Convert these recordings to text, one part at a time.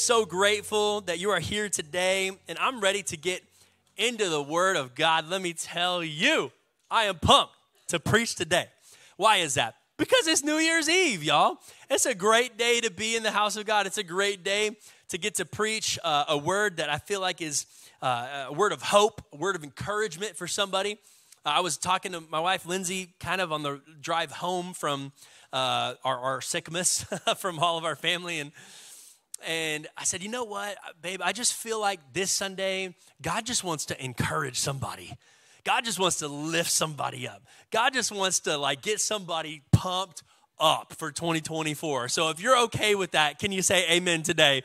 So grateful that you are here today, and I'm ready to get into the Word of God. Let me tell you, I am pumped to preach today. Why is that? Because it's New Year's Eve, y'all. It's a great day to be in the house of God. It's a great day to get to preach uh, a word that I feel like is uh, a word of hope, a word of encouragement for somebody. Uh, I was talking to my wife, Lindsay, kind of on the drive home from uh, our, our sickness from all of our family. And and I said, you know what, babe, I just feel like this Sunday, God just wants to encourage somebody. God just wants to lift somebody up. God just wants to like get somebody pumped up for 2024. So if you're okay with that, can you say amen today?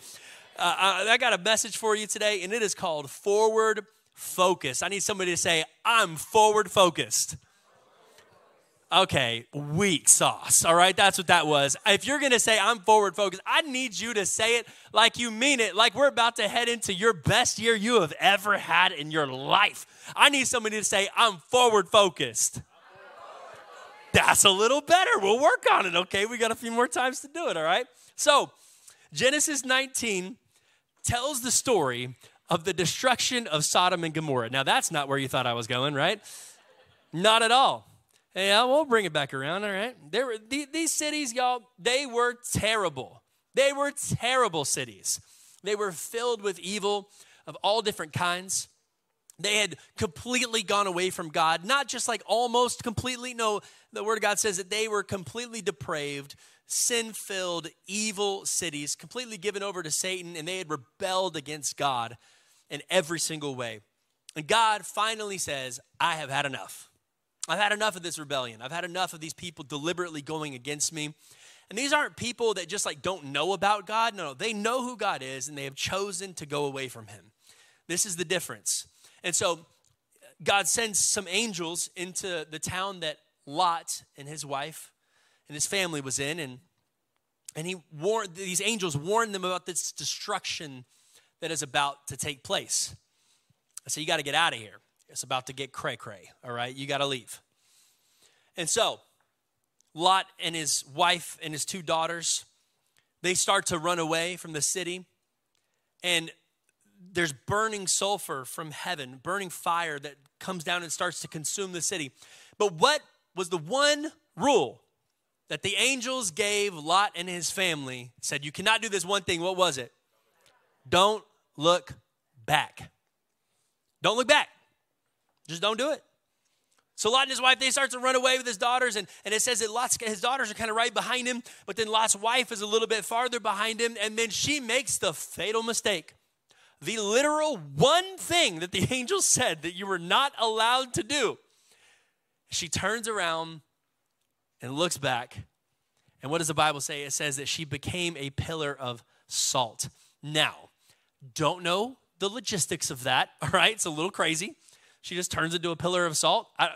Uh, I, I got a message for you today, and it is called Forward Focus. I need somebody to say, I'm forward focused. Okay, weak sauce. All right, that's what that was. If you're gonna say I'm forward focused, I need you to say it like you mean it, like we're about to head into your best year you have ever had in your life. I need somebody to say I'm forward focused. That's a little better. We'll work on it, okay? We got a few more times to do it, all right? So, Genesis 19 tells the story of the destruction of Sodom and Gomorrah. Now, that's not where you thought I was going, right? Not at all. Yeah, we'll bring it back around, all right? There were, these cities, y'all, they were terrible. They were terrible cities. They were filled with evil of all different kinds. They had completely gone away from God, not just like almost completely. No, the Word of God says that they were completely depraved, sin filled, evil cities, completely given over to Satan, and they had rebelled against God in every single way. And God finally says, I have had enough. I've had enough of this rebellion. I've had enough of these people deliberately going against me. And these aren't people that just like don't know about God. No, they know who God is and they have chosen to go away from him. This is the difference. And so God sends some angels into the town that Lot and his wife and his family was in and and he warned these angels warned them about this destruction that is about to take place. So you got to get out of here. It's about to get cray cray, all right? You got to leave. And so, Lot and his wife and his two daughters, they start to run away from the city. And there's burning sulfur from heaven, burning fire that comes down and starts to consume the city. But what was the one rule that the angels gave Lot and his family? Said, You cannot do this one thing. What was it? Don't look back. Don't look back. Just don't do it. So Lot and his wife, they start to run away with his daughters, and, and it says that Lot's, his daughters are kind of right behind him, but then Lot's wife is a little bit farther behind him, and then she makes the fatal mistake. The literal one thing that the angel said that you were not allowed to do. She turns around and looks back. And what does the Bible say? It says that she became a pillar of salt. Now, don't know the logistics of that, all right? It's a little crazy. She just turns into a pillar of salt. I,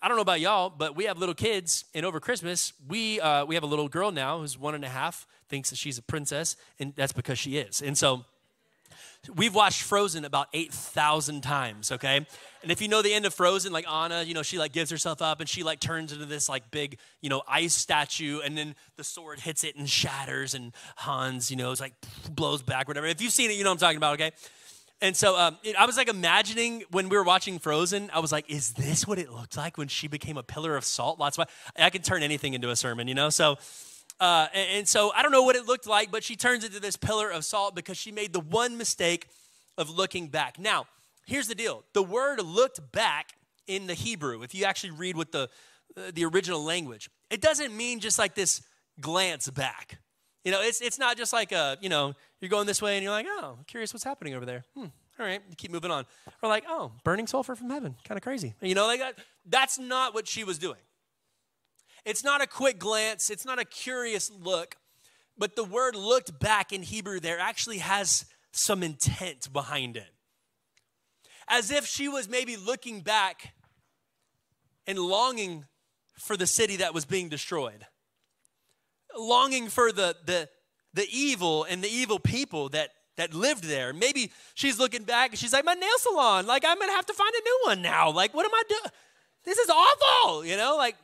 I don't know about y'all, but we have little kids, and over Christmas, we uh, we have a little girl now who's one and a half, thinks that she's a princess, and that's because she is. And so, we've watched Frozen about eight thousand times. Okay, and if you know the end of Frozen, like Anna, you know she like gives herself up, and she like turns into this like big, you know, ice statue, and then the sword hits it and shatters, and Hans, you know, is like blows back, whatever. If you've seen it, you know what I'm talking about. Okay, and so um, it, I was like imagining when we were watching Frozen, I was like, is this what it looked like when she became a pillar of salt? Lots of I can turn anything into a sermon, you know? So, uh, and, and so I don't know what it looked like, but she turns into this pillar of salt because she made the one mistake of looking back. Now, here's the deal the word looked back in the Hebrew, if you actually read what the, uh, the original language, it doesn't mean just like this glance back. You know, it's, it's not just like a, you know, you're going this way and you're like, oh, curious what's happening over there. Hmm, all right, you keep moving on. Or like, oh, burning sulfur from heaven, kind of crazy. You know, like that, that's not what she was doing. It's not a quick glance, it's not a curious look, but the word looked back in Hebrew there actually has some intent behind it. As if she was maybe looking back and longing for the city that was being destroyed, longing for the, the, the evil and the evil people that that lived there. Maybe she's looking back and she's like, my nail salon, like I'm gonna have to find a new one now. Like, what am I doing? This is awful, you know, like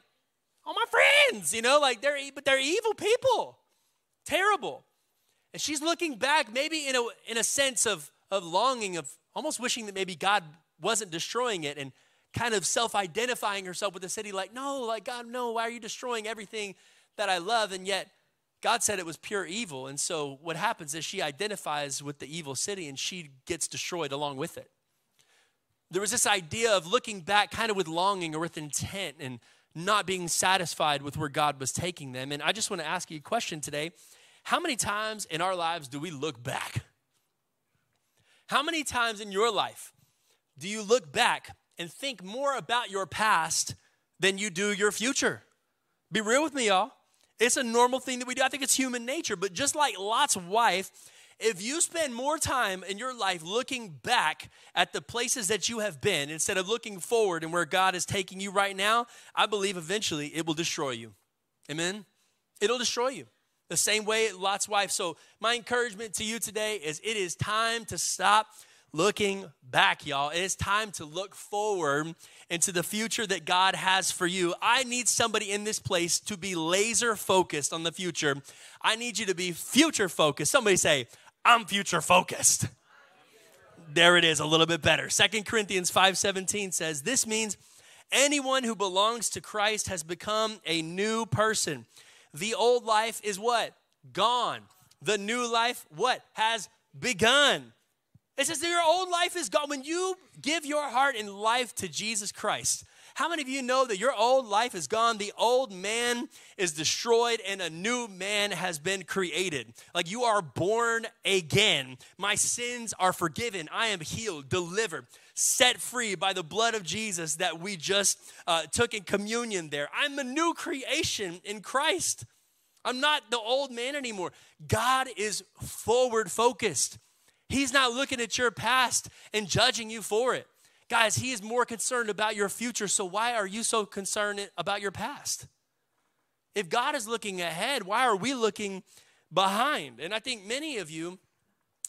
all my friends, you know, like they're but they're evil people. Terrible. And she's looking back, maybe in a, in a sense of, of longing, of almost wishing that maybe God wasn't destroying it and kind of self identifying herself with the city, like, no, like, God, no, why are you destroying everything that I love? And yet, God said it was pure evil. And so, what happens is she identifies with the evil city and she gets destroyed along with it. There was this idea of looking back kind of with longing or with intent and not being satisfied with where God was taking them. And I just want to ask you a question today. How many times in our lives do we look back? How many times in your life do you look back and think more about your past than you do your future? Be real with me, y'all. It's a normal thing that we do. I think it's human nature. But just like Lot's wife, if you spend more time in your life looking back at the places that you have been instead of looking forward and where God is taking you right now, I believe eventually it will destroy you. Amen? It'll destroy you. The same way Lot's wife. So, my encouragement to you today is it is time to stop looking back, y'all. It is time to look forward into the future that God has for you. I need somebody in this place to be laser focused on the future. I need you to be future focused. Somebody say, I'm future focused. There it is, a little bit better. Second Corinthians 5:17 says, "This means anyone who belongs to Christ has become a new person. The old life is what? Gone. The new life what? Has begun." It says that your old life is gone. When you give your heart and life to Jesus Christ, how many of you know that your old life is gone? The old man is destroyed and a new man has been created. Like you are born again. My sins are forgiven. I am healed, delivered, set free by the blood of Jesus that we just uh, took in communion there. I'm a new creation in Christ. I'm not the old man anymore. God is forward focused. He's not looking at your past and judging you for it. Guys, he is more concerned about your future, so why are you so concerned about your past? If God is looking ahead, why are we looking behind? And I think many of you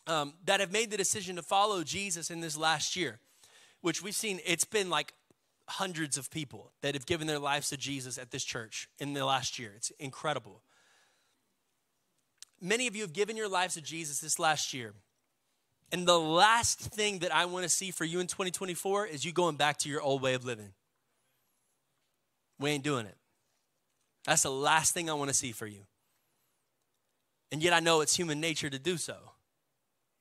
um, that have made the decision to follow Jesus in this last year, which we've seen, it's been like hundreds of people that have given their lives to Jesus at this church in the last year. It's incredible. Many of you have given your lives to Jesus this last year. And the last thing that I want to see for you in 2024 is you going back to your old way of living. We ain't doing it. That's the last thing I want to see for you. And yet I know it's human nature to do so.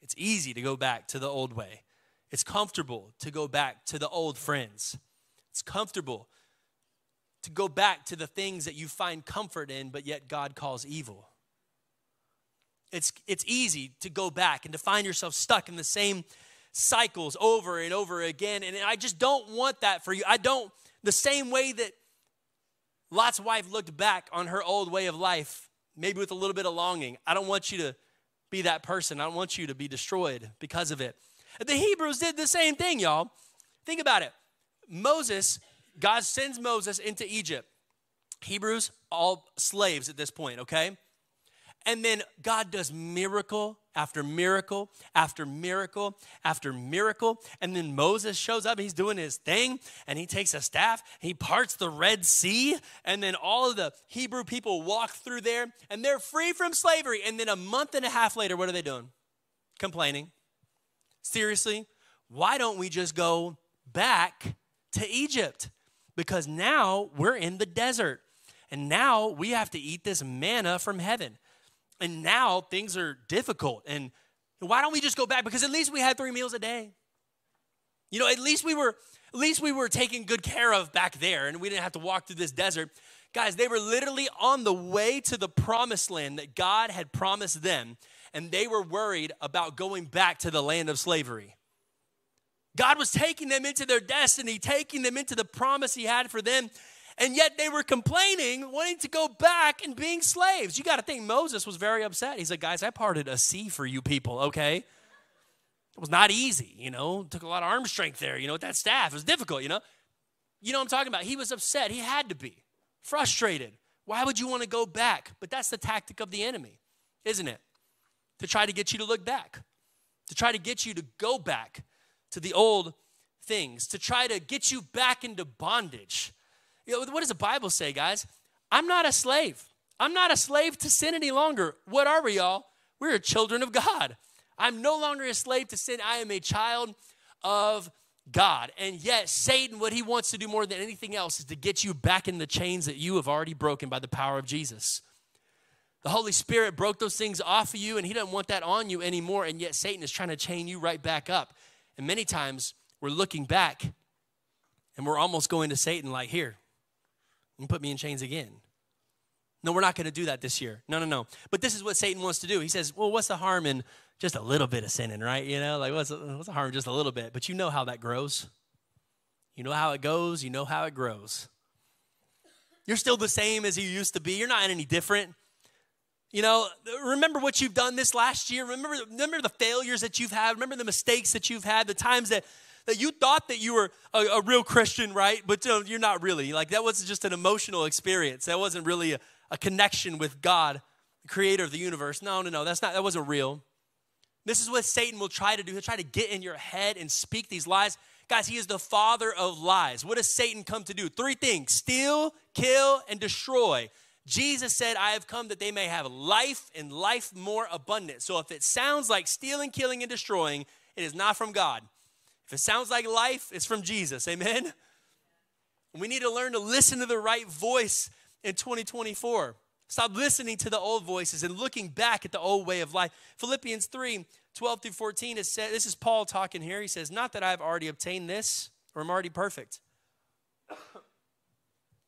It's easy to go back to the old way. It's comfortable to go back to the old friends. It's comfortable to go back to the things that you find comfort in, but yet God calls evil. It's, it's easy to go back and to find yourself stuck in the same cycles over and over again. And I just don't want that for you. I don't, the same way that Lot's wife looked back on her old way of life, maybe with a little bit of longing. I don't want you to be that person. I don't want you to be destroyed because of it. The Hebrews did the same thing, y'all. Think about it. Moses, God sends Moses into Egypt. Hebrews, all slaves at this point, okay? And then God does miracle after miracle after miracle after miracle. And then Moses shows up, he's doing his thing, and he takes a staff, he parts the Red Sea, and then all of the Hebrew people walk through there, and they're free from slavery. And then a month and a half later, what are they doing? Complaining. Seriously, why don't we just go back to Egypt? Because now we're in the desert. And now we have to eat this manna from heaven. And now things are difficult. And why don't we just go back? Because at least we had three meals a day. You know, at least we were at least we were taken good care of back there and we didn't have to walk through this desert. Guys, they were literally on the way to the promised land that God had promised them, and they were worried about going back to the land of slavery. God was taking them into their destiny, taking them into the promise He had for them, and yet they were complaining, wanting to go back and being slaves. You got to think Moses was very upset. He's like, guys, I parted a sea for you people, okay? It was not easy, you know. It took a lot of arm strength there, you know, with that staff. It was difficult, you know. You know what I'm talking about? He was upset. He had to be frustrated. Why would you want to go back? But that's the tactic of the enemy, isn't it? To try to get you to look back, to try to get you to go back to the old things, to try to get you back into bondage you know, what does the Bible say, guys? I'm not a slave. I'm not a slave to sin any longer. What are we, y'all? We're children of God. I'm no longer a slave to sin. I am a child of God. And yet, Satan, what he wants to do more than anything else is to get you back in the chains that you have already broken by the power of Jesus. The Holy Spirit broke those things off of you, and he doesn't want that on you anymore. And yet, Satan is trying to chain you right back up. And many times, we're looking back and we're almost going to Satan, like, here, you put me in chains again. No, we're not going to do that this year. No, no, no. But this is what Satan wants to do. He says, well, what's the harm in just a little bit of sinning, right? You know, like what's, what's the harm in just a little bit? But you know how that grows. You know how it goes, you know how it grows. You're still the same as you used to be. You're not any different. You know, remember what you've done this last year. Remember, remember the failures that you've had. Remember the mistakes that you've had, the times that, that you thought that you were a, a real Christian, right? But you're not really. Like that wasn't just an emotional experience. That wasn't really a, a connection with God, the creator of the universe. No, no, no. That's not that wasn't real. This is what Satan will try to do. He'll try to get in your head and speak these lies. Guys, he is the father of lies. What does Satan come to do? Three things steal, kill, and destroy. Jesus said, I have come that they may have life and life more abundant. So if it sounds like stealing, killing, and destroying, it is not from God. If it sounds like life, it's from Jesus. Amen? We need to learn to listen to the right voice in 2024. Stop listening to the old voices and looking back at the old way of life. Philippians 3 12 through 14 is said, this is Paul talking here. He says, Not that I've already obtained this or I'm already perfect,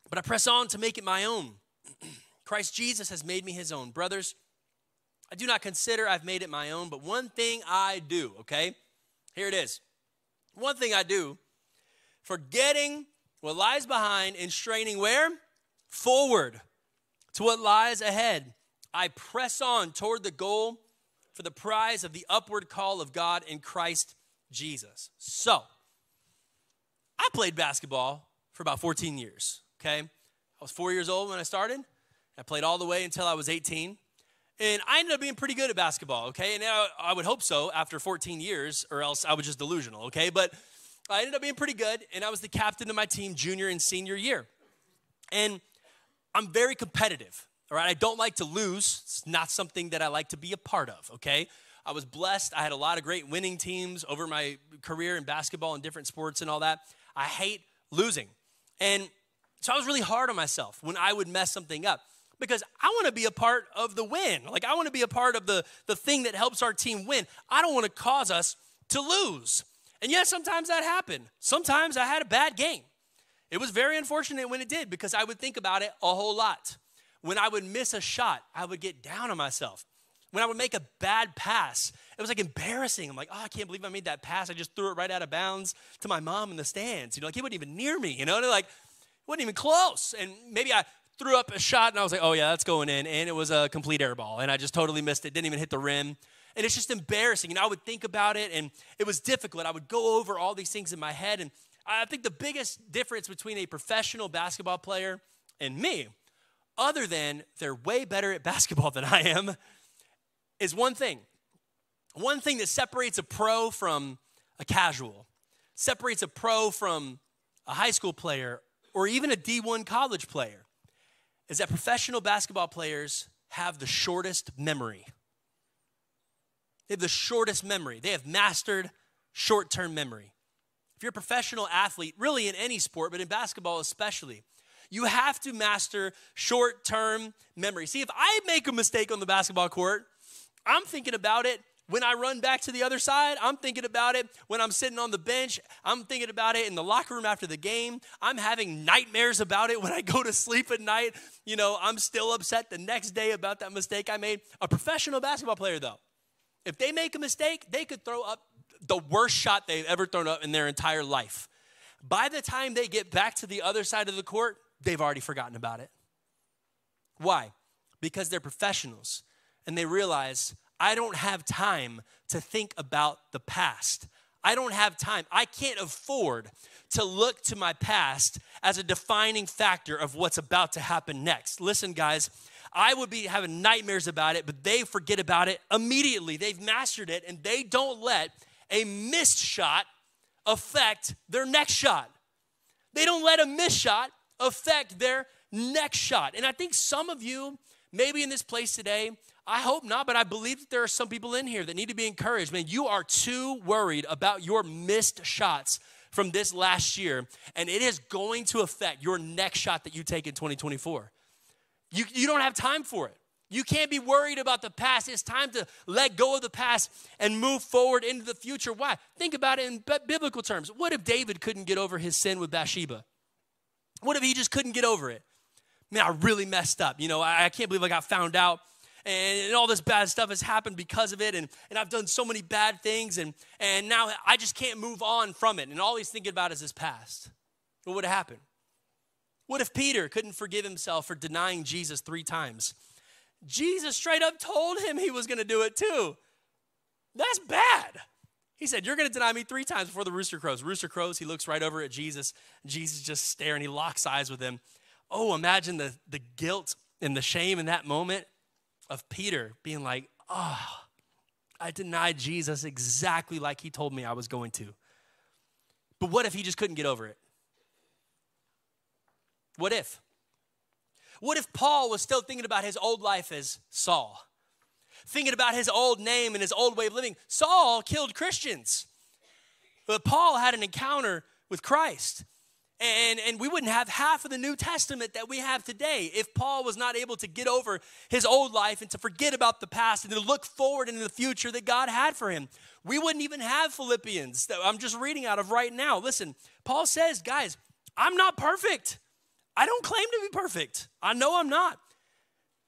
but I press on to make it my own. Christ Jesus has made me his own. Brothers, I do not consider I've made it my own, but one thing I do, okay? Here it is. One thing I do, forgetting what lies behind and straining where? Forward to what lies ahead. I press on toward the goal for the prize of the upward call of God in Christ Jesus. So, I played basketball for about 14 years, okay? I was four years old when I started. I played all the way until I was 18. And I ended up being pretty good at basketball, okay? And I, would hope so after 14 years, or else I was just delusional, okay? But I ended up being pretty good, and I was the captain of my team junior and senior year. And I'm very competitive. All right, I don't like to lose. It's not something that I like to be a part of, okay? I was blessed. I had a lot of great winning teams over my career in basketball and different sports and all that. I hate losing. And so I was really hard on myself when I would mess something up because I want to be a part of the win. Like I want to be a part of the, the thing that helps our team win. I don't want to cause us to lose. And yes, sometimes that happened. Sometimes I had a bad game. It was very unfortunate when it did because I would think about it a whole lot. When I would miss a shot, I would get down on myself. When I would make a bad pass, it was like embarrassing. I'm like, oh, I can't believe I made that pass. I just threw it right out of bounds to my mom in the stands. You know, like he wasn't even near me, you know, like, wasn't even close. And maybe I threw up a shot and I was like, oh, yeah, that's going in. And it was a complete air ball. And I just totally missed it, didn't even hit the rim. And it's just embarrassing. And I would think about it and it was difficult. I would go over all these things in my head. And I think the biggest difference between a professional basketball player and me, other than they're way better at basketball than I am, is one thing. One thing that separates a pro from a casual, separates a pro from a high school player or even a D1 college player, is that professional basketball players have the shortest memory. They have the shortest memory. They have mastered short term memory. If you're a professional athlete, really in any sport, but in basketball especially, you have to master short term memory. See, if I make a mistake on the basketball court, I'm thinking about it when I run back to the other side. I'm thinking about it when I'm sitting on the bench. I'm thinking about it in the locker room after the game. I'm having nightmares about it when I go to sleep at night. You know, I'm still upset the next day about that mistake I made. A professional basketball player, though, if they make a mistake, they could throw up the worst shot they've ever thrown up in their entire life. By the time they get back to the other side of the court, they've already forgotten about it. Why? Because they're professionals and they realize I don't have time to think about the past. I don't have time. I can't afford to look to my past as a defining factor of what's about to happen next. Listen, guys, I would be having nightmares about it, but they forget about it immediately. They've mastered it and they don't let a missed shot affect their next shot. They don't let a missed shot affect their next shot. And I think some of you maybe in this place today, I hope not, but I believe that there are some people in here that need to be encouraged. Man, you are too worried about your missed shots from this last year, and it is going to affect your next shot that you take in 2024. You, you don't have time for it. You can't be worried about the past. It's time to let go of the past and move forward into the future. Why? Think about it in biblical terms. What if David couldn't get over his sin with Bathsheba? What if he just couldn't get over it? Man, I really messed up. You know, I, I can't believe I got found out. And, and, all this bad stuff has happened because of it. And, and I've done so many bad things. And, and now I just can't move on from it. And all he's thinking about is his past. What would have happened? What if Peter couldn't forgive himself for denying Jesus three times? Jesus straight up told him he was going to do it too. That's bad. He said, You're going to deny me three times before the rooster crows. Rooster crows. He looks right over at Jesus. Jesus just staring. He locks eyes with him. Oh, imagine the, the guilt and the shame in that moment of Peter being like, Oh, I denied Jesus exactly like he told me I was going to. But what if he just couldn't get over it? What if? What if Paul was still thinking about his old life as Saul? Thinking about his old name and his old way of living. Saul killed Christians, but Paul had an encounter with Christ. And, and we wouldn't have half of the New Testament that we have today if Paul was not able to get over his old life and to forget about the past and to look forward into the future that God had for him. We wouldn't even have Philippians that I'm just reading out of right now. Listen, Paul says, guys, I'm not perfect. I don't claim to be perfect. I know I'm not.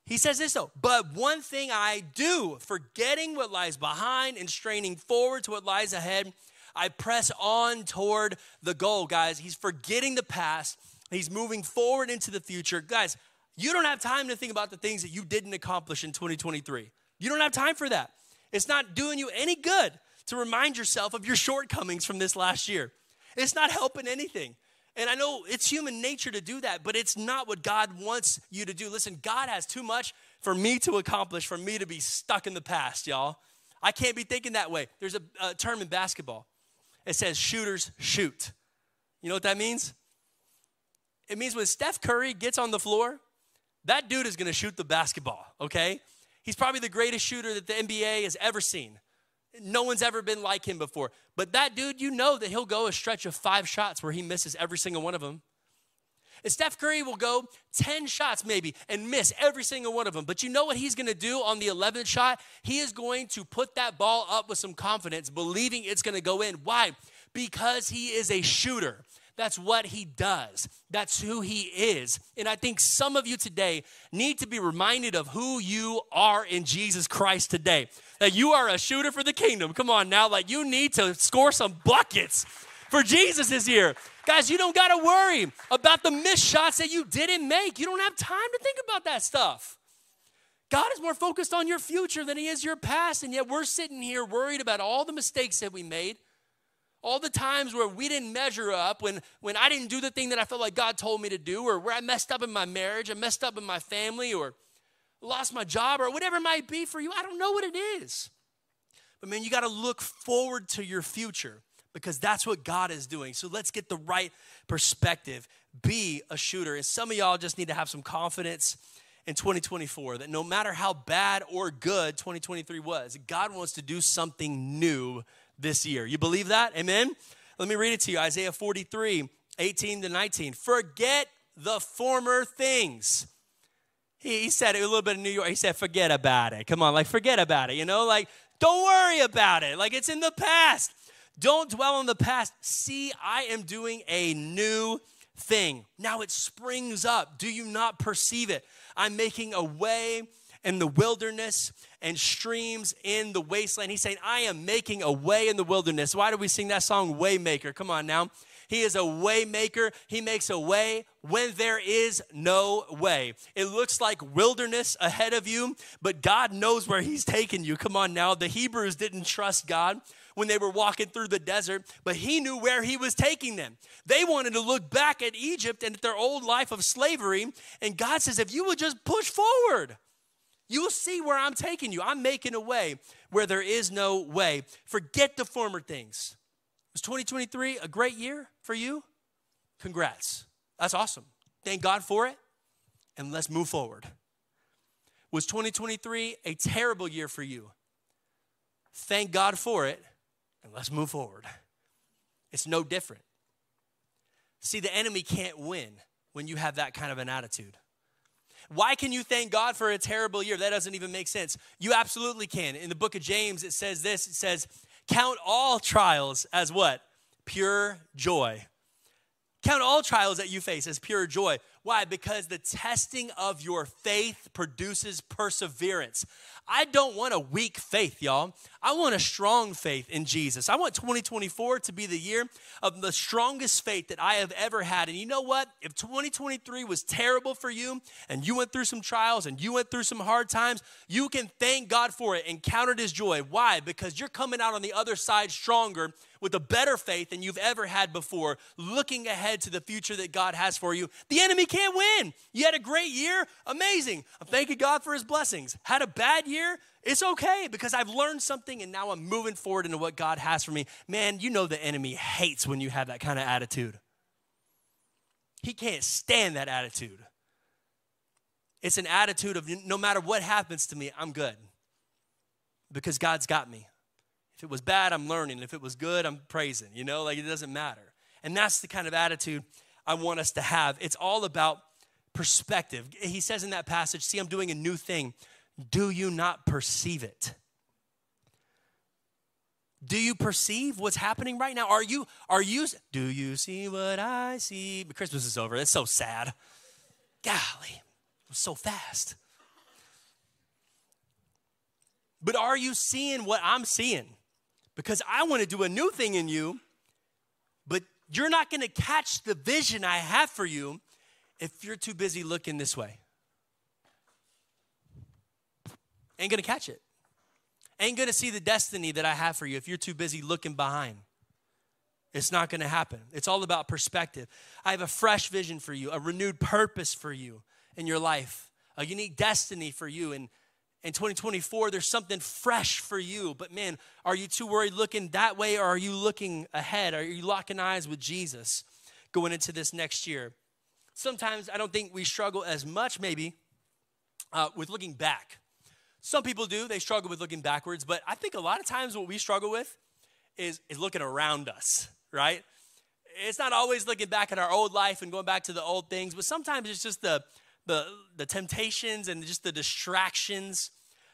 He says this though, but one thing I do, forgetting what lies behind and straining forward to what lies ahead, I press on toward the goal, guys. He's forgetting the past, he's moving forward into the future. Guys, you don't have time to think about the things that you didn't accomplish in 2023. You don't have time for that. It's not doing you any good to remind yourself of your shortcomings from this last year. It's not helping anything. And I know it's human nature to do that, but it's not what God wants you to do. Listen, God has too much for me to accomplish, for me to be stuck in the past, y'all. I can't be thinking that way. There's a, a term in basketball. It says shooters shoot. You know what that means? It means when Steph Curry gets on the floor, that dude is gonna shoot the basketball, okay? He's probably the greatest shooter that the NBA has ever seen. No one's ever been like him before. But that dude, you know that he'll go a stretch of five shots where he misses every single one of them. And Steph Curry will go 10 shots maybe and miss every single one of them. But you know what he's gonna do on the 11th shot? He is going to put that ball up with some confidence, believing it's gonna go in. Why? Because he is a shooter. That's what he does. That's who he is. And I think some of you today need to be reminded of who you are in Jesus Christ today. That you are a shooter for the kingdom. Come on now, like you need to score some buckets for Jesus is here. Guys, you don't got to worry about the missed shots that you didn't make. You don't have time to think about that stuff. God is more focused on your future than he is your past, and yet we're sitting here worried about all the mistakes that we made all the times where we didn't measure up, when, when I didn't do the thing that I felt like God told me to do, or where I messed up in my marriage, I messed up in my family, or lost my job, or whatever it might be for you, I don't know what it is. But man, you got to look forward to your future because that's what God is doing. So let's get the right perspective. Be a shooter. And some of y'all just need to have some confidence in 2024 that no matter how bad or good 2023 was, God wants to do something new this year. You believe that? Amen? Let me read it to you Isaiah 43, 18 to 19. Forget the former things. He, said it a little bit in New York. He said, forget about it. Come on, like, forget about it. You know, like, don't worry about it. Like, it's in the past. Don't dwell on the past. See, I am doing a new thing. Now it springs up. Do you not perceive it? I'm making a way in the wilderness and streams in the wasteland. He's saying, I am making a way in the wilderness. Why do we sing that song, Waymaker? Come on now. He is a waymaker. He makes a way when there is no way. It looks like wilderness ahead of you, but God knows where He's taking you. Come on now. The Hebrews didn't trust God when they were walking through the desert, but He knew where He was taking them. They wanted to look back at Egypt and at their old life of slavery, and God says, if you would just push forward, you will see where I'm taking you. I'm making a way where there is no way. Forget the former things. Was 2023 a great year for you? Congrats. That's awesome. Thank God for it. And let's move forward. Was 2023 a terrible year for you? Thank God for it, and let's move forward. It's no different. See, the enemy can't win when you have that kind of an attitude. Why can you thank God for a terrible year? That doesn't even make sense. You absolutely can. In the book of James, it says this it says, Count all trials as what? Pure joy. Count all trials that you face as pure joy. Why? Because the testing of your faith produces perseverance. I don't want a weak faith, y'all. I want a strong faith in Jesus. I want 2024 to be the year of the strongest faith that I have ever had. And you know what? If 2023 was terrible for you and you went through some trials and you went through some hard times, you can thank God for it and count it as joy. Why? Because you're coming out on the other side stronger with a better faith than you've ever had before, looking ahead to the future that God has for you. The enemy can't win. You had a great year, amazing. I'm thanking God for his blessings. Had a bad year, it's okay because I've learned something and now I'm moving forward into what God has for me. Man, you know the enemy hates when you have that kind of attitude. He can't stand that attitude. It's an attitude of no matter what happens to me, I'm good because God's got me. If it was bad, I'm learning. If it was good, I'm praising. You know, like it doesn't matter. And that's the kind of attitude I want us to have. It's all about perspective. He says in that passage, See, I'm doing a new thing. Do you not perceive it? Do you perceive what's happening right now? Are you, are you, do you see what I see? But Christmas is over. It's so sad. Golly, so fast. But are you seeing what I'm seeing? Because I want to do a new thing in you, you're not going to catch the vision I have for you if you're too busy looking this way. Ain't gonna catch it. Ain't gonna see the destiny that I have for you if you're too busy looking behind. It's not gonna happen. It's all about perspective. I have a fresh vision for you, a renewed purpose for you in your life, a unique destiny for you. And in 2024, there's something fresh for you. But man, are you too worried looking that way or are you looking ahead? Are you locking eyes with Jesus going into this next year? Sometimes I don't think we struggle as much, maybe, uh, with looking back. Some people do, they struggle with looking backwards, but I think a lot of times what we struggle with is, is looking around us, right? It's not always looking back at our old life and going back to the old things, but sometimes it's just the, the, the temptations and just the distractions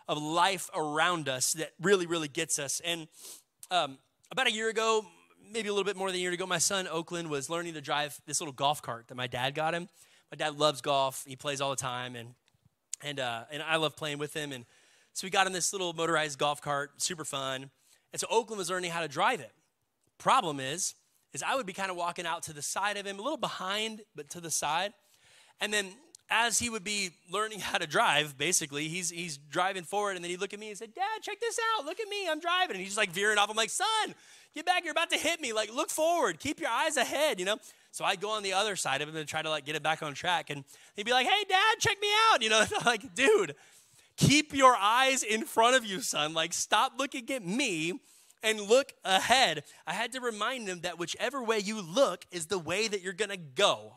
of life around us that really, really gets us. And um, about a year ago, maybe a little bit more than a year ago, my son Oakland was learning to drive this little golf cart that my dad got him. My dad loves golf; he plays all the time, and and uh, and I love playing with him. And so we got him this little motorized golf cart, super fun. And so Oakland was learning how to drive it. Problem is, is I would be kind of walking out to the side of him, a little behind, but to the side. And then as he would be learning how to drive, basically, he's he's driving forward, and then he'd look at me and say, Dad, check this out. Look at me. I'm driving. And he's just like veering off. I'm like, son, get back. You're about to hit me. Like, look forward. Keep your eyes ahead, you know? So I'd go on the other side of him and try to like get it back on track. And he'd be like, hey, dad, check me out. You know, like, dude, Keep your eyes in front of you, son. Like, stop looking at me and look ahead. I had to remind him that whichever way you look is the way that you're going to go.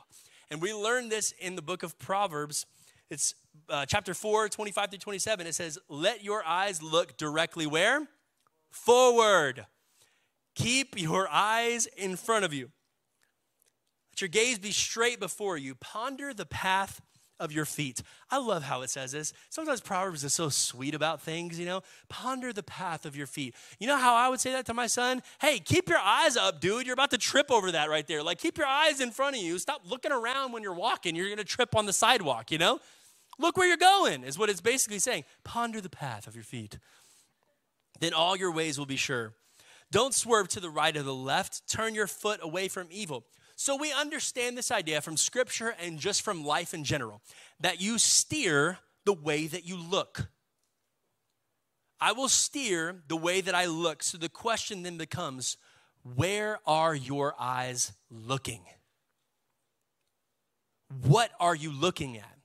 And we learn this in the book of Proverbs. It's uh, chapter 4, 25 through 27. It says, Let your eyes look directly where? Forward. Keep your eyes in front of you. Let your gaze be straight before you. Ponder the path of your feet. I love how it says this. Sometimes Proverbs is so sweet about things, you know. Ponder the path of your feet. You know how I would say that to my son? Hey, keep your eyes up, dude. You're about to trip over that right there. Like, keep your eyes in front of you. Stop looking around when you're walking. You're going to trip on the sidewalk, you know? Look where you're going, is what it's basically saying. Ponder the path of your feet. Then all your ways will be sure. Don't swerve to the right or the left. Turn your foot away from evil. So we understand this idea from scripture and just from life in general that you steer the way that you look. I will steer the way that I look. So the question then becomes where are your eyes looking? What are you looking at?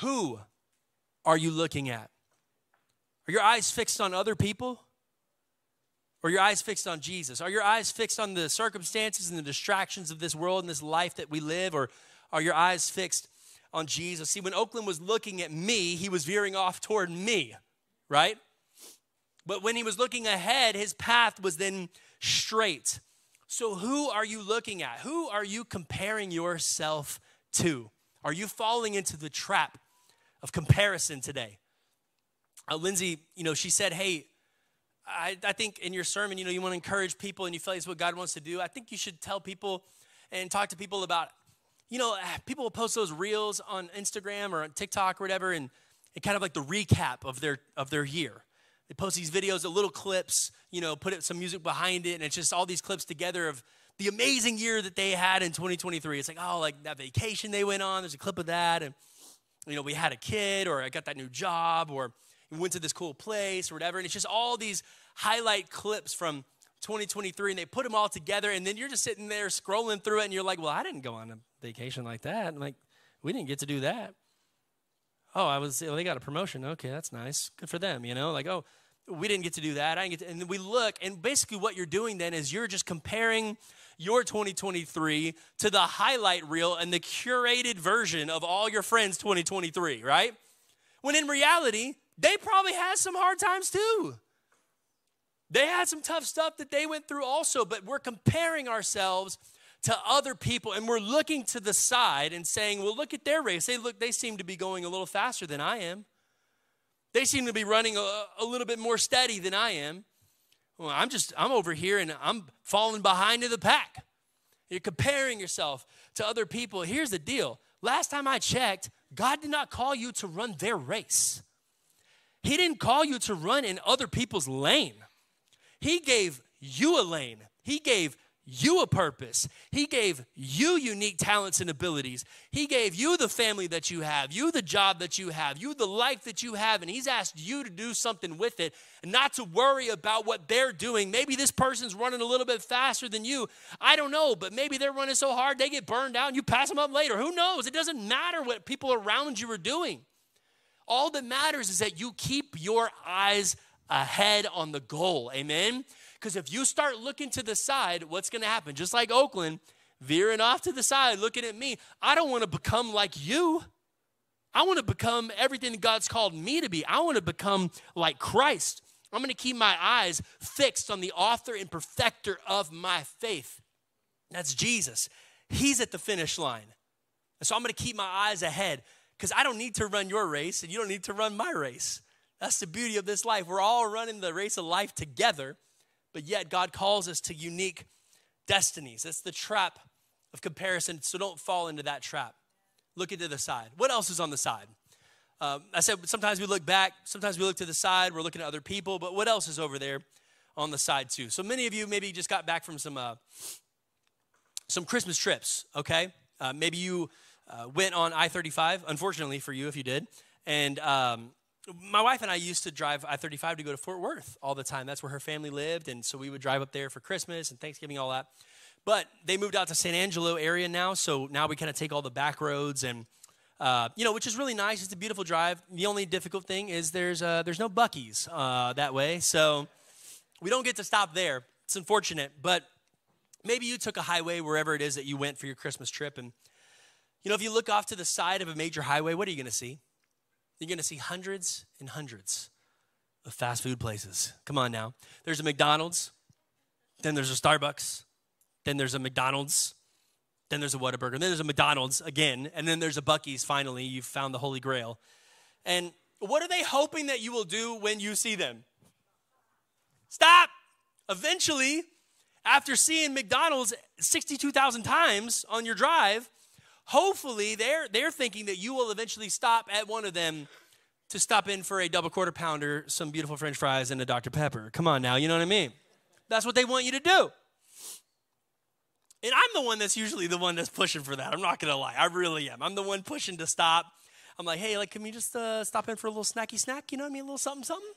Who are you looking at? Are your eyes fixed on other people? Or your eyes fixed on Jesus? Are your eyes fixed on the circumstances and the distractions of this world and this life that we live? Or are your eyes fixed on Jesus. See, when Oakland was looking at me, he was veering off toward me, right? But when he was looking ahead, his path was then straight. So, who are you looking at? Who are you comparing yourself to? Are you falling into the trap of comparison today? Uh, Lindsay, you know, she said, Hey, I, I think in your sermon, you know, you want to encourage people and you feel like it's what God wants to do. I think you should tell people and talk to people about, you know, people will post those reels on Instagram or on TikTok or whatever, and, and kind of like the recap of their of their year. They post these videos, of little clips, you know, put some music behind it, and it's just all these clips together of the amazing year that they had in 2023. It's like, oh, like that vacation they went on, there's a clip of that, and you know, we had a kid, or I got that new job, or we went to this cool place, or whatever. And it's just all these highlight clips from 2023, and they put them all together, and then you're just sitting there scrolling through it, and you're like, well, I didn't go on a vacation like that. I'm like, we didn't get to do that. Oh, I was, well, they got a promotion. Okay, that's nice. Good for them, you know? Like, oh, we didn't get to do that. I didn't get to, and we look, and basically what you're doing then is you're just comparing your 2023 to the highlight reel and the curated version of all your friends' 2023, right? When in reality, they probably had some hard times too. They had some tough stuff that they went through also, but we're comparing ourselves to other people and we're looking to the side and saying, well, look at their race. They look, they seem to be going a little faster than I am. They seem to be running a, a little bit more steady than I am. Well, I'm just, I'm over here and I'm falling behind in the pack. You're comparing yourself to other people. Here's the deal. Last time I checked, God did not call you to run their race. He didn't call you to run in other people's lane. He gave you a lane. He gave you a purpose. He gave you unique talents and abilities. He gave you the family that you have, you the job that you have, you the life that you have, and He's asked you to do something with it and not to worry about what they're doing. Maybe this person's running a little bit faster than you. I don't know, but maybe they're running so hard they get burned out and you pass them up later. Who knows? It doesn't matter what people around you are doing. All that matters is that you keep your eyes ahead on the goal. Amen? Because if you start looking to the side, what's going to happen? Just like Oakland, veering off to the side, looking at me, I don't want to become like you. I want to become everything God's called me to be. I want to become like Christ. I'm going to keep my eyes fixed on the author and perfecter of my faith. That's Jesus. He's at the finish line. So I'm going to keep my eyes ahead because I don't need to run your race and you don't need to run my race. That's the beauty of this life. We're all running the race of life together but yet God calls us to unique destinies. That's the trap of comparison, so don't fall into that trap. Look into the side. What else is on the side? Um, I said sometimes we look back, sometimes we look to the side, we're looking at other people, but what else is over there on the side too? So many of you maybe just got back from some uh, some Christmas trips, okay? Uh, maybe you uh, went on I 35, unfortunately for you if you did, and um, my wife and I used to drive I 35 to go to Fort Worth all the time. That's where her family lived. And so we would drive up there for Christmas and Thanksgiving, all that. But they moved out to San Angelo area now. So now we kind of take all the back roads and, uh, you know, which is really nice. It's a beautiful drive. The only difficult thing is there's, uh, there's no Buc-ee's uh, that way. So we don't get to stop there. It's unfortunate. But maybe you took a highway wherever it is that you went for your Christmas trip. And, you know, if you look off to the side of a major highway, what are you going to see? you're going to see hundreds and hundreds of fast food places. Come on now. There's a McDonald's, then there's a Starbucks, then there's a McDonald's, then there's a Whataburger, then there's a McDonald's again, and then there's a Buc-ee's finally. You've found the Holy Grail. And what are they hoping that you will do when you see them? Stop. Eventually, after seeing McDonald's 62,000 times on your drive, hopefully they're they're thinking that you will eventually stop at one of them to stop in for a double quarter pounder, some beautiful french fries and a Dr Pepper. Come on now, you know what I mean? That's what they want you to do. And I'm the one that's usually the one that's pushing for that. I'm not to lie. I really am. I'm the one pushing to stop. I'm like, "Hey, like can we just uh, stop in for a little snacky snack, you know what I mean? A little something something?"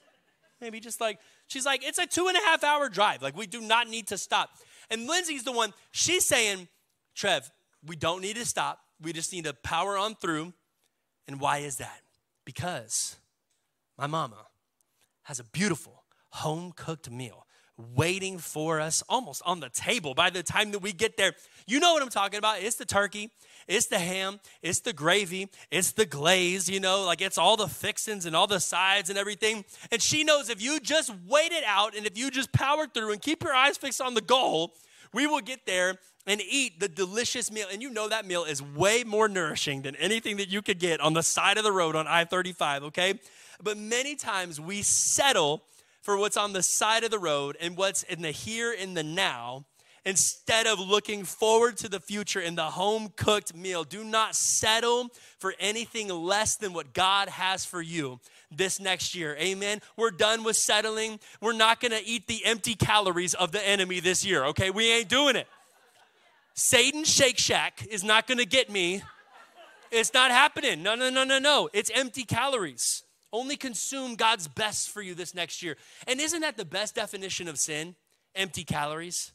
Maybe just like she's like, "It's a two and a half hour drive. Like we do not need to stop." And Lindsay's the one, she's saying, Trev, we don't need to stop. We just need to power on through. And why is that? Because my mama has a beautiful home cooked meal waiting for us almost on the table by the time that we get there. You know what I'm talking about. It's the turkey, it's the ham, it's the gravy, it's the glaze, you know, like it's all the fixings and all the sides and everything. And she knows if you just wait it out and if you just power through and keep your eyes fixed on the goal, we will get there and eat the delicious meal. And you know that meal is way more nourishing than anything that you could get on the side of the road on I 35, okay? But many times we settle for what's on the side of the road and what's in the here and the now instead of looking forward to the future in the home cooked meal. Do not settle for anything less than what God has for you this next year. Amen. We're done with settling. We're not going to eat the empty calories of the enemy this year, okay? We ain't doing it. Satan Shake Shack is not going to get me. It's not happening. No, no, no, no, no. It's empty calories. Only consume God's best for you this next year. And isn't that the best definition of sin? Empty calories.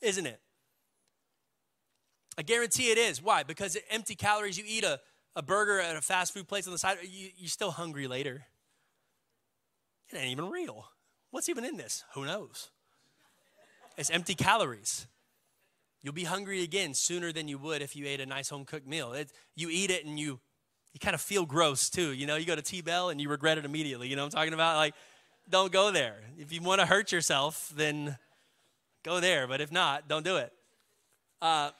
Isn't it? I guarantee it is. Why? Because empty calories, you eat a, a burger at a fast food place on the side, you, you're still hungry later. It ain't even real. What's even in this? Who knows? It's empty calories. You'll be hungry again sooner than you would if you ate a nice home cooked meal. It, you eat it and you you kind of feel gross too. You know, you go to T-Bell and you regret it immediately. You know what I'm talking about? Like, don't go there. If you want to hurt yourself, then go there. But if not, don't do it. Uh,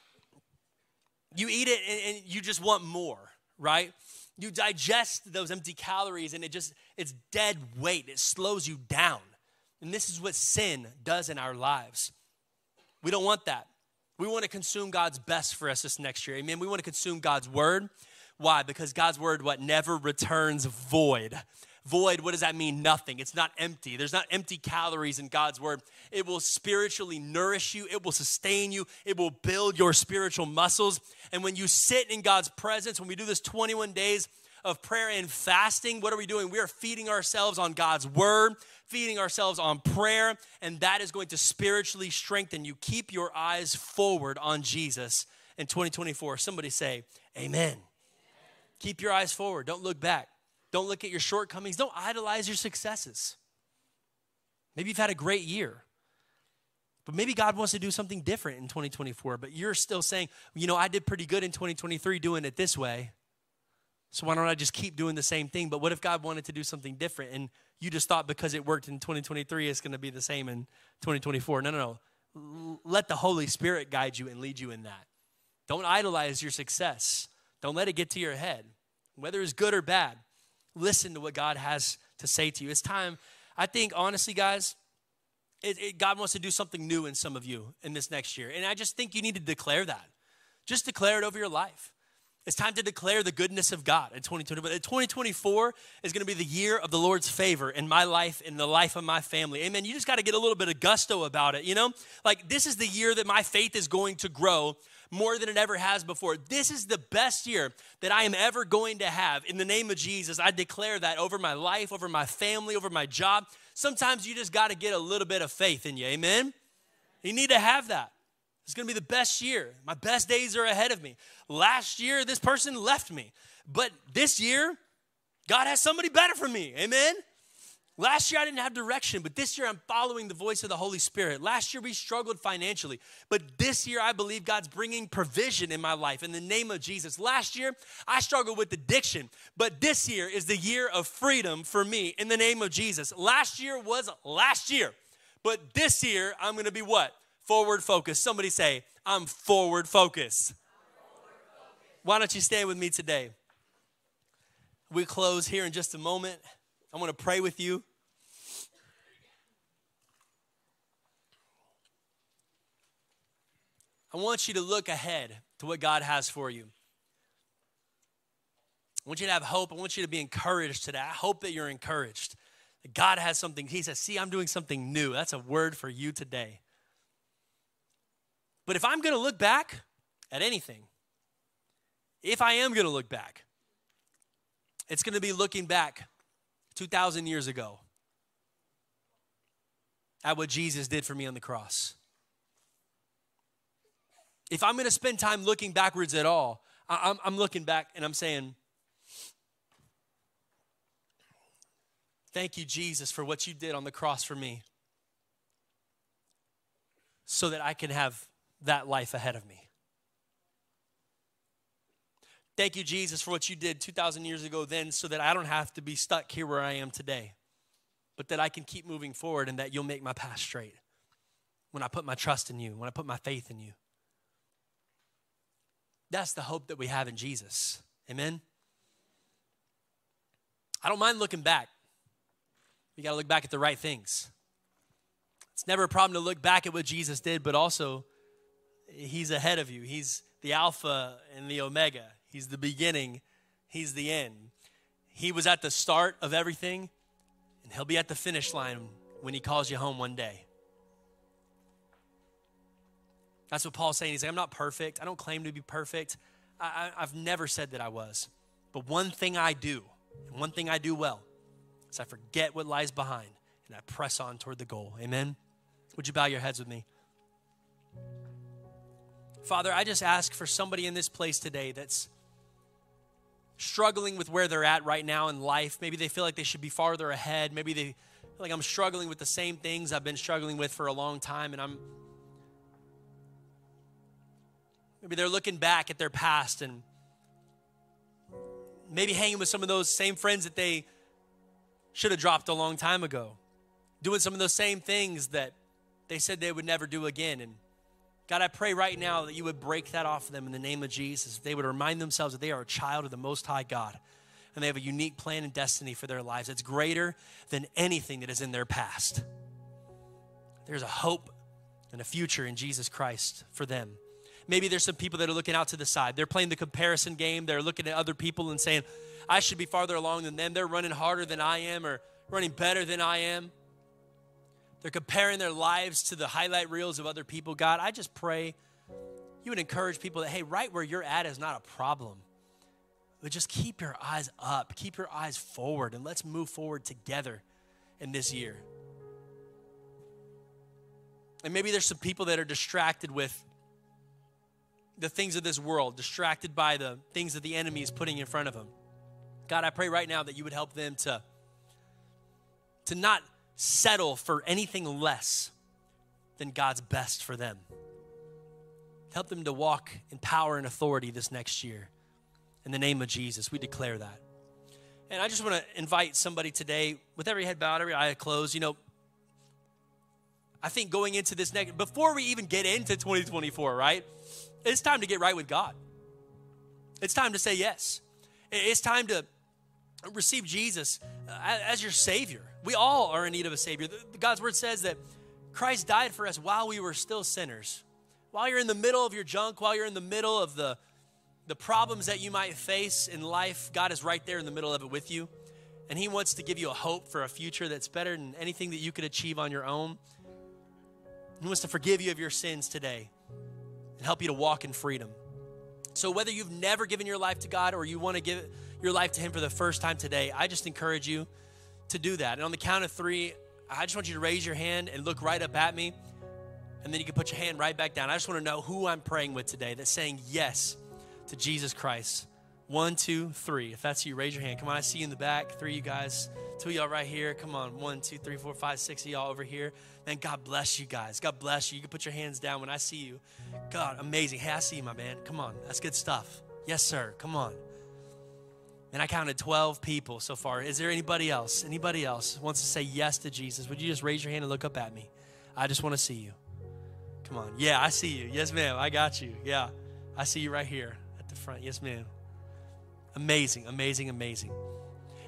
you eat it and, and you just want more, right? You digest those empty calories and it just, it's dead weight. It slows you down. And this is what sin does in our lives. We don't want that. We want to consume God's best for us this next year. Amen. We want to consume God's word. Why? Because God's word, what never returns void. Void, what does that mean? Nothing. It's not empty. There's not empty calories in God's word. It will spiritually nourish you, it will sustain you, it will build your spiritual muscles. And when you sit in God's presence, when we do this 21 days of prayer and fasting, what are we doing? We are feeding ourselves on God's word, feeding ourselves on prayer, and that is going to spiritually strengthen you. Keep your eyes forward on Jesus in 2024. Somebody say, Amen. Keep your eyes forward. Don't look back. Don't look at your shortcomings. Don't idolize your successes. Maybe you've had a great year, but maybe God wants to do something different in 2024. But you're still saying, you know, I did pretty good in 2023 doing it this way. So why don't I just keep doing the same thing? But what if God wanted to do something different and you just thought because it worked in 2023, it's going to be the same in 2024? No, no, no. Let the Holy Spirit guide you and lead you in that. Don't idolize your success. Don't let it get to your head. Whether it's good or bad, listen to what God has to say to you. It's time, I think, honestly, guys, it, it, God wants to do something new in some of you in this next year. And I just think you need to declare that. Just declare it over your life. It's time to declare the goodness of God in 2020. But 2024 is going to be the year of the Lord's favor in my life, in the life of my family. Amen. You just got to get a little bit of gusto about it, you know? Like, this is the year that my faith is going to grow more than it ever has before. This is the best year that I am ever going to have. In the name of Jesus, I declare that over my life, over my family, over my job. Sometimes you just got to get a little bit of faith in you. Amen? You need to have that. It's going to be the best year. My best days are ahead of me. Last year, this person left me. But this year, God has somebody better for me. Amen? Last year I didn't have direction, but this year I'm following the voice of the Holy Spirit. Last year we struggled financially, but this year I believe God's bringing provision in my life in the name of Jesus. Last year I struggled with addiction, but this year is the year of freedom for me in the name of Jesus. Last year was last year, but this year I'm to be what? Forward focused. Somebody say, I'm forward focused. Why don't you stand with me today? We close here in just a moment. I want to pray with you. I want you to look ahead to what God has for you. I want you to have hope. I want you to be encouraged today. I hope that you're encouraged. God has something. He says, See, I'm doing something new. That's a word for you today. But if I'm going to look back at anything, if I am going to look back, it's going to be looking back 2,000 years ago at what Jesus did for me on the cross. If I'm going to spend time looking backwards at all, I'm, I'm looking back and I'm saying, Thank you, Jesus, for what you did on the cross for me. so that I can have that life ahead of me. Thank you, Jesus, for what you did 2,000 years ago then, so that I don't have to be stuck here where I am today, but that I can keep moving forward and that you'll make my path straight when I put my trust in you, when I put my faith in you. That's the hope that we have in Jesus. Amen? I don't mind looking back. We got to look back at the right things. It's never a problem to look back at what Jesus did, but also, He's ahead of you. He's the Alpha and the Omega. He's the beginning, He's the end. He was at the start of everything, and He'll be at the finish line when He calls you home one day. That's what Paul's saying. He's like, I'm not perfect. I don't claim to be perfect. I, have never said that I was. But one thing I do, and one thing I do well, is I forget what lies behind and I press on toward the goal. Amen? Would you bow your heads with me? Father, I just ask for somebody in this place today that's struggling with where they're at right now in life. Maybe they feel like they should be farther ahead. Maybe they like I'm struggling with the same things I've been struggling with for a long time, and I'm maybe they're looking back at their past and maybe hanging with some of those same friends that they should have dropped a long time ago, doing some of those same things that they said they would never do again. And God, I pray right now that you would break that off of them in the name of Jesus. They would remind themselves that they are a child of the Most High God and they have a unique plan and destiny for their lives. It's greater than anything that is in their past. There's a hope and a future in Jesus Christ for them. Maybe there's some people that are looking out to the side. They're playing the comparison game. They're looking at other people and saying, I should be farther along than them. They're running harder than I am or running better than I am. They're comparing their lives to the highlight reels of other people. God, I just pray you would encourage people that, hey, right where you're at is not a problem. But just keep your eyes up, keep your eyes forward, and let's move forward together in this year. And maybe there's some people that are distracted with the things of this world, distracted by the things that the enemy is putting in front of them. God, I pray right now that you would help them to, to not settle for anything less than God's best for them. Help them to walk in power and authority this next year. In the name of Jesus, we declare that. And I just want to invite somebody today, with every head bowed, every eye closed, you know, I think going into this next, before we even get into 2024, right? It's time to get right with God. It's time to say yes. It's time to receive Jesus uh, as your Savior. We all are in need of a Savior. God's Word says that Christ died for us while we were still sinners. While you're in the middle of your junk, while you're in the middle of the, the problems that you might face in life, God is right there in the middle of it with you. And He wants to give you a hope for a future that's better than anything that you could achieve on your own. He wants to forgive you of your sins today and help you to walk in freedom. So, whether you've never given your life to God or you want to give your life to Him for the first time today, I just encourage you to do that. And on the count of three, I just want you to raise your hand and look right up at me. And then you can put your hand right back down. I just want to know who I'm praying with today that's saying yes to Jesus Christ. One, two, three. If that's you, raise your hand. Come on, I see you in the back. Three of you guys. Two of y'all right here. Come on. One, two, three, four, five, six of y'all over here. Man, God bless you guys. God bless you. You can put your hands down when I see you. God, amazing. Hey, I see you, my man. Come on. That's good stuff. Yes, sir. Come on. And I counted 12 people so far. Is there anybody else? Anybody else wants to say yes to Jesus? Would you just raise your hand and look up at me? I just want to see you. Come on. Yeah, I see you. Yes, ma'am. I got you. Yeah. I see you right here at the front. Yes, ma'am. Amazing, amazing, amazing.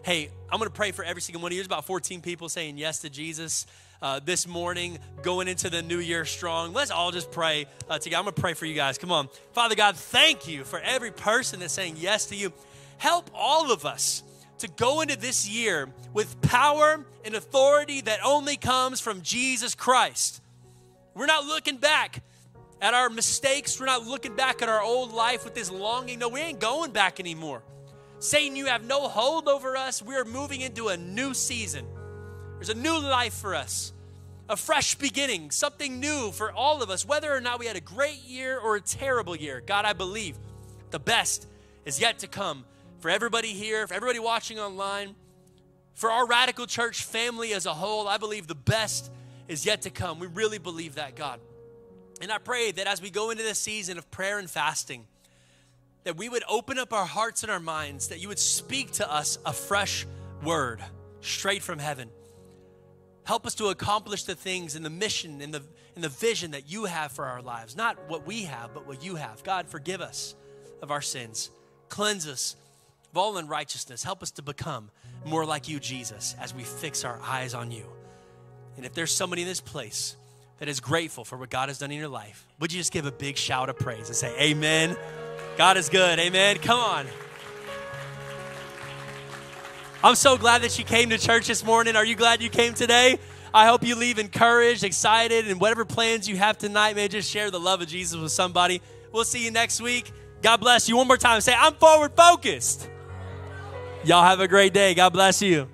Hey, I'm going to pray for every single one of you. There's about 14 people saying yes to Jesus uh, this morning, going into the new year strong. Let's all just pray uh, together. I'm going to pray for you guys. Come on. Father God, thank you for every person that's saying yes to you. Help all of us to go into this year with power and authority that only comes from Jesus Christ. We're not looking back at our mistakes. We're not looking back at our old life with this longing. No, we ain't going back anymore. Satan, you have no hold over us. We are moving into a new season. There's a new life for us, a fresh beginning, something new for all of us, whether or not we had a great year or a terrible year. God, I believe the best is yet to come for everybody here, for everybody watching online, for our radical church family as a whole. I believe the best is yet to come. We really believe that, God. And I pray that as we go into this season of prayer and fasting, that we would open up our hearts and our minds, that you would speak to us a fresh word straight from heaven. Help us to accomplish the things and the mission and the, and the vision that you have for our lives. Not what we have, but what you have. God, forgive us of our sins. Cleanse us of all unrighteousness. Help us to become more like you, Jesus, as we fix our eyes on you. And if there's somebody in this place that is grateful for what God has done in your life, would you just give a big shout of praise and say, Amen? God is good. Amen. Come on. I'm so glad that you came to church this morning. Are you glad you came today? I hope you leave encouraged, excited, and whatever plans you have tonight, man, just share the love of Jesus with somebody. We'll see you next week. God bless you. One more time. Say, I'm forward focused. Y'all have a great day. God bless you.